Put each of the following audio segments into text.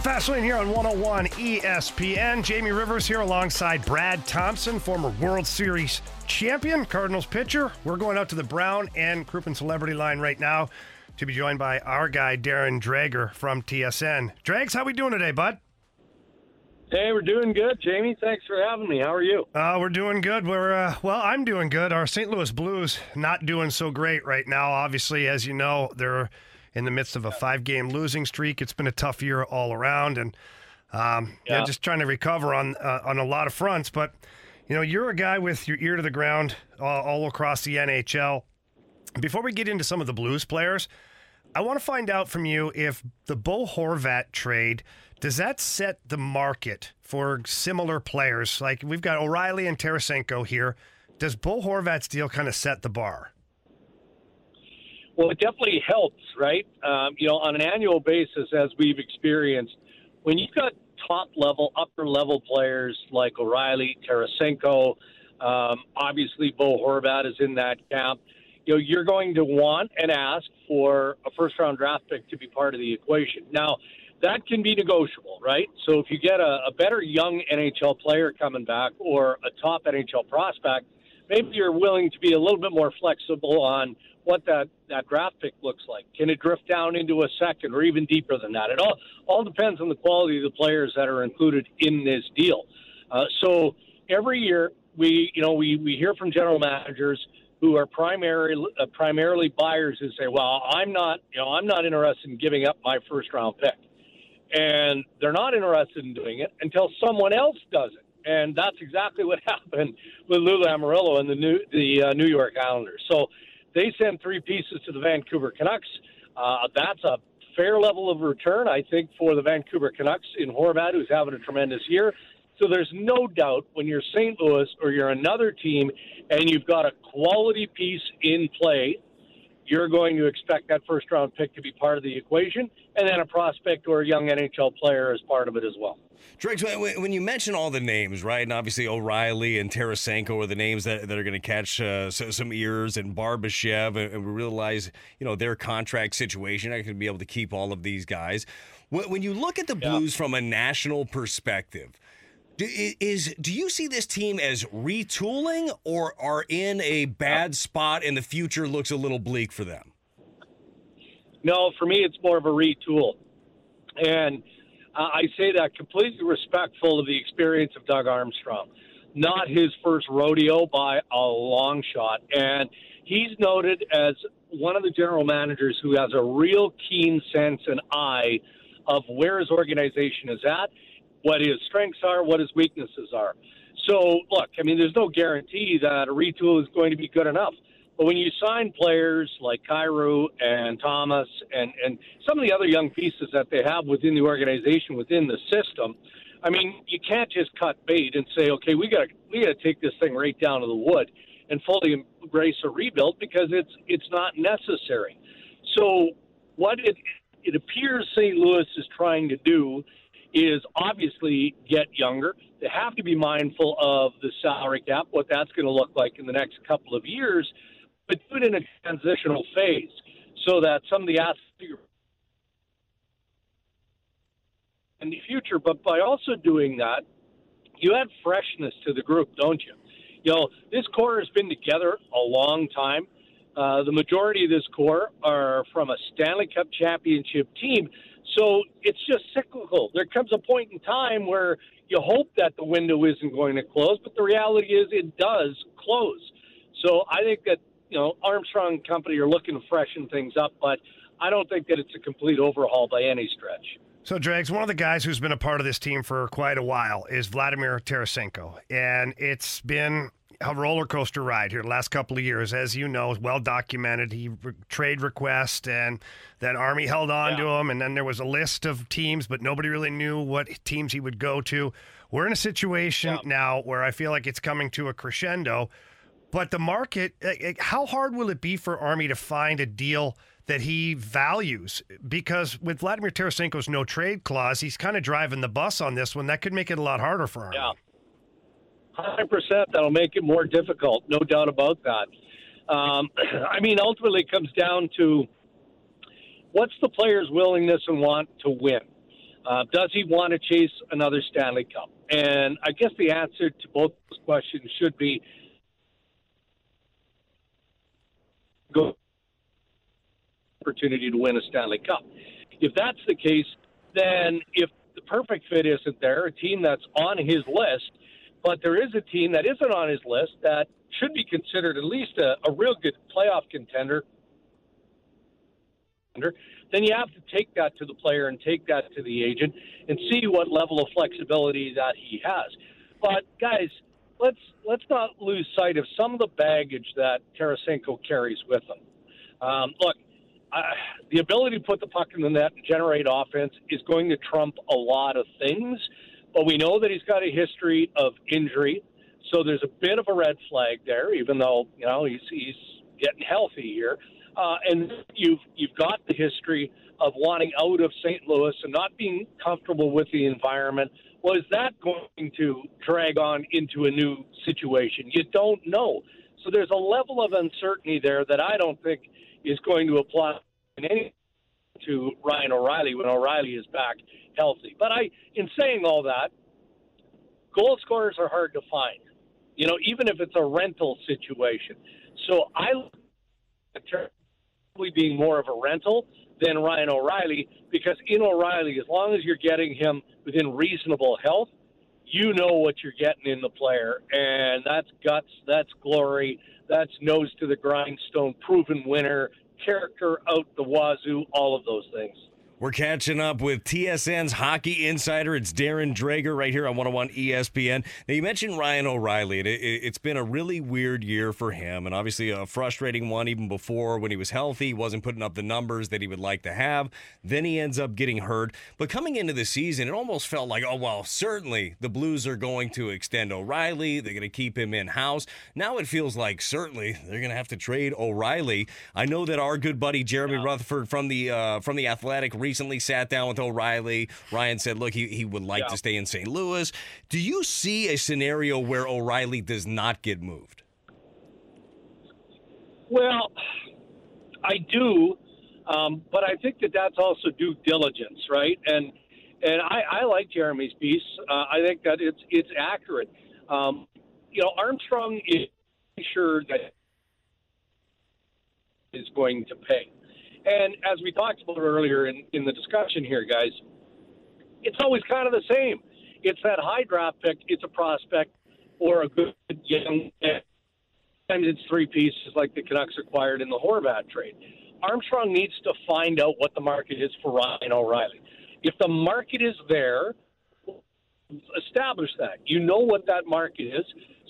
A fast lane here on 101 ESPN. Jamie Rivers here alongside Brad Thompson, former World Series champion, Cardinals pitcher. We're going out to the Brown and Crouppen Celebrity line right now to be joined by our guy Darren Dreger from TSN. Drags, how we doing today, bud? Hey, we're doing good, Jamie. Thanks for having me. How are you? Uh, we're doing good. We're uh, well. I'm doing good. Our St. Louis Blues not doing so great right now. Obviously, as you know, they're in the midst of a five-game losing streak. It's been a tough year all around, and um, yeah. yeah. just trying to recover on uh, on a lot of fronts. But you know, you're a guy with your ear to the ground all, all across the NHL. Before we get into some of the Blues players, I want to find out from you if the Bo Horvat trade does that set the market for similar players? Like we've got O'Reilly and Tarasenko here. Does Bo Horvat's deal kind of set the bar? Well, it definitely helps, right? Um, you know, on an annual basis, as we've experienced, when you've got top level, upper level players like O'Reilly, Tarasenko, um, obviously Bo Horvat is in that camp. You know, you're going to want and ask for a first round draft pick to be part of the equation. Now, that can be negotiable, right? So if you get a, a better young NHL player coming back or a top NHL prospect, maybe you're willing to be a little bit more flexible on what that, that draft pick looks like. Can it drift down into a second or even deeper than that? It all all depends on the quality of the players that are included in this deal. Uh, so every year we you know we, we hear from general managers who are primarily uh, primarily buyers who say, "Well, I'm not you know I'm not interested in giving up my first round pick." and they're not interested in doing it until someone else does it. And that's exactly what happened with Lou Lamoriello and the New the uh, New York Islanders. So they sent three pieces to the Vancouver Canucks. Uh, that's a fair level of return, I think, for the Vancouver Canucks in Horvat, who's having a tremendous year. So there's no doubt when you're St. Louis or you're another team and you've got a quality piece in play you're going to expect that first round pick to be part of the equation, and then a prospect or a young NHL player as part of it as well. Drake, when you mention all the names, right, and obviously O'Reilly and Tarasenko are the names that, that are going to catch uh, some ears, and Barbashev, and we realize, you know, their contract situation, I could be able to keep all of these guys. When you look at the Blues yeah. from a national perspective, do, is do you see this team as retooling or are in a bad spot and the future looks a little bleak for them? No, for me, it's more of a retool. And uh, I say that completely respectful of the experience of Doug Armstrong. Not his first rodeo by a long shot. And he's noted as one of the general managers who has a real keen sense and eye of where his organization is at what his strengths are, what his weaknesses are. So, look, I mean, there's no guarantee that a retool is going to be good enough. But when you sign players like Kyrou and Thomas and, and some of the other young pieces that they have within the organization, within the system, I mean, you can't just cut bait and say, okay, we got we got to take this thing right down to the wood and fully embrace a rebuild because it's it's not necessary. So, what it it appears St. Louis is trying to do is obviously get younger. They have to be mindful of the salary cap, what that's going to look like in the next couple of years, but do it in a transitional phase so that some of the assets in the future. But by also doing that, you add freshness to the group, don't you? You know, this core has been together a long time. Uh, the majority of this core are from a Stanley Cup championship team. So it's just cyclical. There comes a point in time where you hope that the window isn't going to close, but the reality is it does close. So I think that you know Armstrong Company are looking to freshen things up, but I don't think that it's a complete overhaul by any stretch. So, Dregs, one of the guys who's been a part of this team for quite a while is Vladimir Tarasenko. And it's been a roller coaster ride here the last couple of years. As you know, well documented. He re- trade request, and then Army held on yeah. to him. And then there was a list of teams, but nobody really knew what teams he would go to. We're in a situation yeah. now where I feel like it's coming to a crescendo. But the market, eh, eh, how hard will it be for Army to find a deal – that he values because with Vladimir Tarasenko's no trade clause, he's kind of driving the bus on this one. That could make it a lot harder for him. Yeah. 100%. That'll make it more difficult, no doubt about that. Um, I mean, ultimately, it comes down to what's the player's willingness and want to win? Uh, does he want to chase another Stanley Cup? And I guess the answer to both those questions should be go opportunity to win a Stanley Cup. If that's the case, then if the perfect fit isn't there, a team that's on his list, but there is a team that isn't on his list that should be considered at least a, a real good playoff contender, then you have to take that to the player and take that to the agent and see what level of flexibility that he has. But guys, let's let's not lose sight of some of the baggage that Tarasenko carries with him. Um, look, uh, the ability to put the puck in the net and generate offense is going to trump a lot of things. But we know that he's got a history of injury, so there's a bit of a red flag there. Even though you know he's he's getting healthy here, uh, and you've you've got the history of wanting out of St. Louis and not being comfortable with the environment. Was that going to drag on into a new situation? You don't know. So there's a level of uncertainty there that I don't think is going to apply in any to Ryan O'Reilly when O'Reilly is back healthy. But I, in saying all that, goal scorers are hard to find. You know, even if it's a rental situation. So I probably being more of a rental than Ryan O'Reilly because in O'Reilly, as long as you're getting him within reasonable health, you know what you're getting in the player, and that's guts, that's glory, that's nose to the grindstone, proven winner, character out the wazoo, all of those things. We're catching up with TSN's hockey insider. It's Darren Dreger right here on 101 ESPN. Now, you mentioned Ryan O'Reilly, and it, has been a really weird year for him, and obviously a frustrating one even before when he was healthy. He wasn't putting up the numbers that he would like to have. Then he ends up getting hurt. But coming into the season, it almost felt like, oh, well, certainly the Blues are going to extend O'Reilly. They're going to keep him in house. Now it feels like certainly they're going to have to trade O'Reilly. I know that our good buddy Jeremy yeah. Rutherford from the uh, from the Athletic recently sat down with O'Reilly. Ryan said, look, he, he would like yeah. to stay in St. Louis. Do you see a scenario where O'Reilly does not get moved? Well, I do, um, but I think that that's also due diligence, right? And and I, I like Jeremy's piece. Uh, I think that it's it's accurate. Um, you know, Armstrong is sure that is going to pay. And as we talked about earlier in, in the discussion here, guys, it's always kind of the same. It's that high draft pick, it's a prospect, or a good young. Sometimes it's three pieces like the Canucks acquired in the Horvat trade. Armstrong needs to find out what the market is for Ryan O'Reilly. If the market is there, establish that. You know what that market is.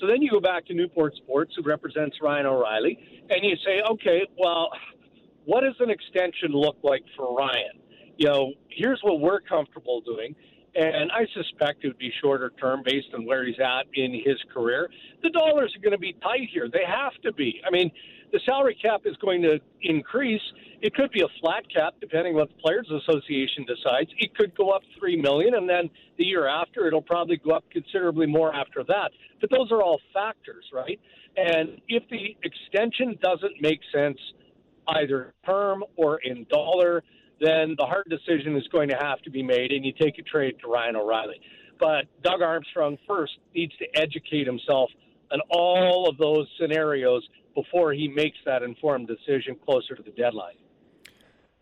So then you go back to Newport Sports, who represents Ryan O'Reilly, and you say, okay, well, what does an extension look like for Ryan? You know, here's what we're comfortable doing. And I suspect it would be shorter term based on where he's at in his career. The dollars are going to be tight here. They have to be. I mean, the salary cap is going to increase. It could be a flat cap, depending what the Players Association decides. It could go up three million, and then the year after, it'll probably go up considerably more after that. But those are all factors, right? And if the extension doesn't make sense either term or in dollar, then the hard decision is going to have to be made, and you take a trade to Ryan O'Reilly. But Doug Armstrong first needs to educate himself on all of those scenarios before he makes that informed decision closer to the deadline.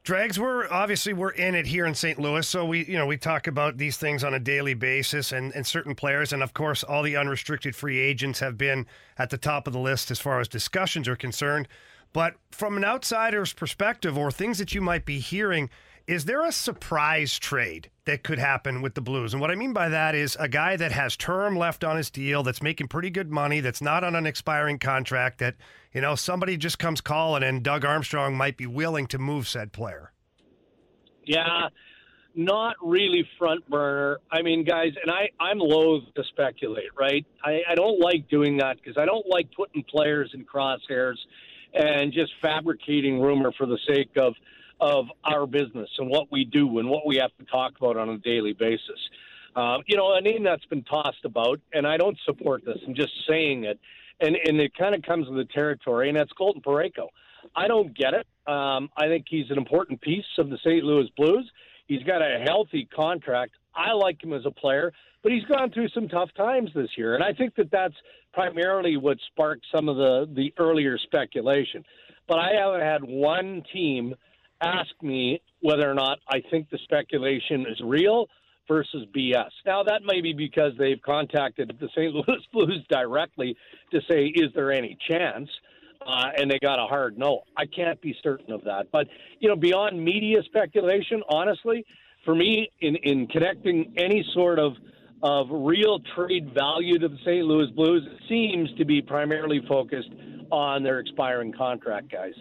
Drags, we're obviously we're in it here in St. Louis, so we you know we talk about these things on a daily basis, and and certain players, and of course all the unrestricted free agents have been at the top of the list as far as discussions are concerned. But from an outsider's perspective, or things that you might be hearing, is there a surprise trade that could happen with the Blues? And what I mean by that is a guy that has term left on his deal, that's making pretty good money, that's not on an expiring contract, that, you know, somebody just comes calling and Doug Armstrong might be willing to move said player. Yeah, not really front burner. I mean, guys, and I, I'm loath to speculate, right? I, I don't like doing that because I don't like putting players in crosshairs and just fabricating rumor for the sake of – of our business and what we do and what we have to talk about on a daily basis. Uh, you know, a name that's been tossed about, and I don't support this. I'm just saying it, and and it kind of comes with the territory, and that's Colton Parayko. I don't get it. Um, I think he's an important piece of the St. Louis Blues. He's got a healthy contract. I like him as a player, but he's gone through some tough times this year, and I think that that's primarily what sparked some of the the earlier speculation. But I haven't had one team ask me whether or not I think the speculation is real versus BS. Now, that may be because they've contacted the St. Louis Blues directly to say, is there any chance? Uh, and they got a hard no. I can't be certain of that. But, you know, beyond media speculation, honestly, for me, in, in connecting any sort of of real trade value to the St. Louis Blues, it seems to be primarily focused on their expiring contract guys.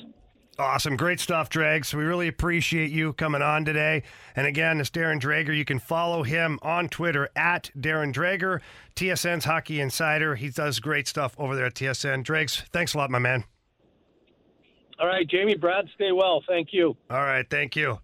Awesome. Great stuff, Drags. We really appreciate you coming on today. And again, it's Darren Dreger. You can follow him on Twitter at Darren Dreger, TSN's Hockey Insider. He does great stuff over there at TSN. Drags, thanks a lot, my man. All right, Jamie, Brad, stay well. Thank you. All right. Thank you.